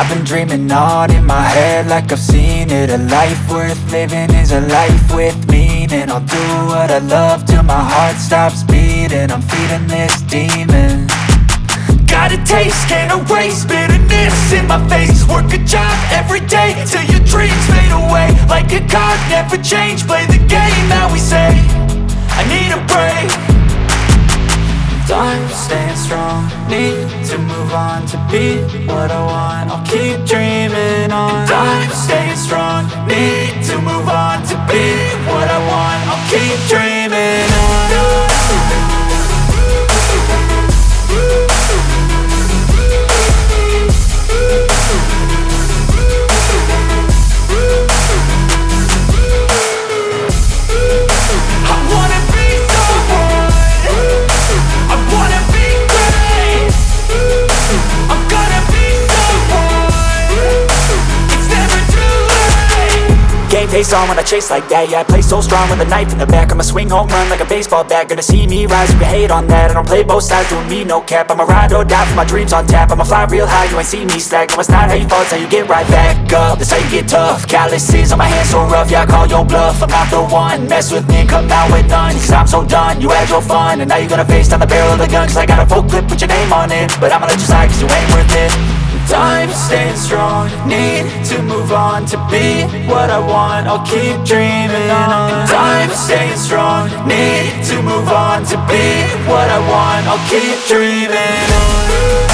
I've been dreaming on in my head like I've seen it. A life worth living is a life with meaning. I'll do what I love till my heart stops beating. I'm feeding this demon. Got a taste, can't erase bitterness in my face. Work a job every day till your dreams fade away. Like a card, never change, play the game that we say. I need a break Time staying strong, need to move on to be what I want. I'll keep dreaming on. Time staying strong, need to move on to be what I want Game face on when I chase like that. Yeah, I play so strong with a knife in the back. I'ma swing home run like a baseball bat. Gonna see me rise, you can hate on that. I don't play both sides, doing me no cap. I'ma ride or die for my dreams on tap. I'ma fly real high, you ain't see me slack. No, it's not how you fall, it's how you get right back up. That's how you get tough. Calluses on my hands so rough Yeah, I call your bluff. I'm not the one. Mess with me come out with none. Cause I'm so done You had your fun. And now you're gonna face down the barrel of the gun. Cause I got a full clip put your name on it. But I'ma let you slide cause you ain't worth it. Time staying strong. Need to move on to be what I want. I'll keep dreaming on. Time staying strong. Need to move on to be what I want. I'll keep dreaming on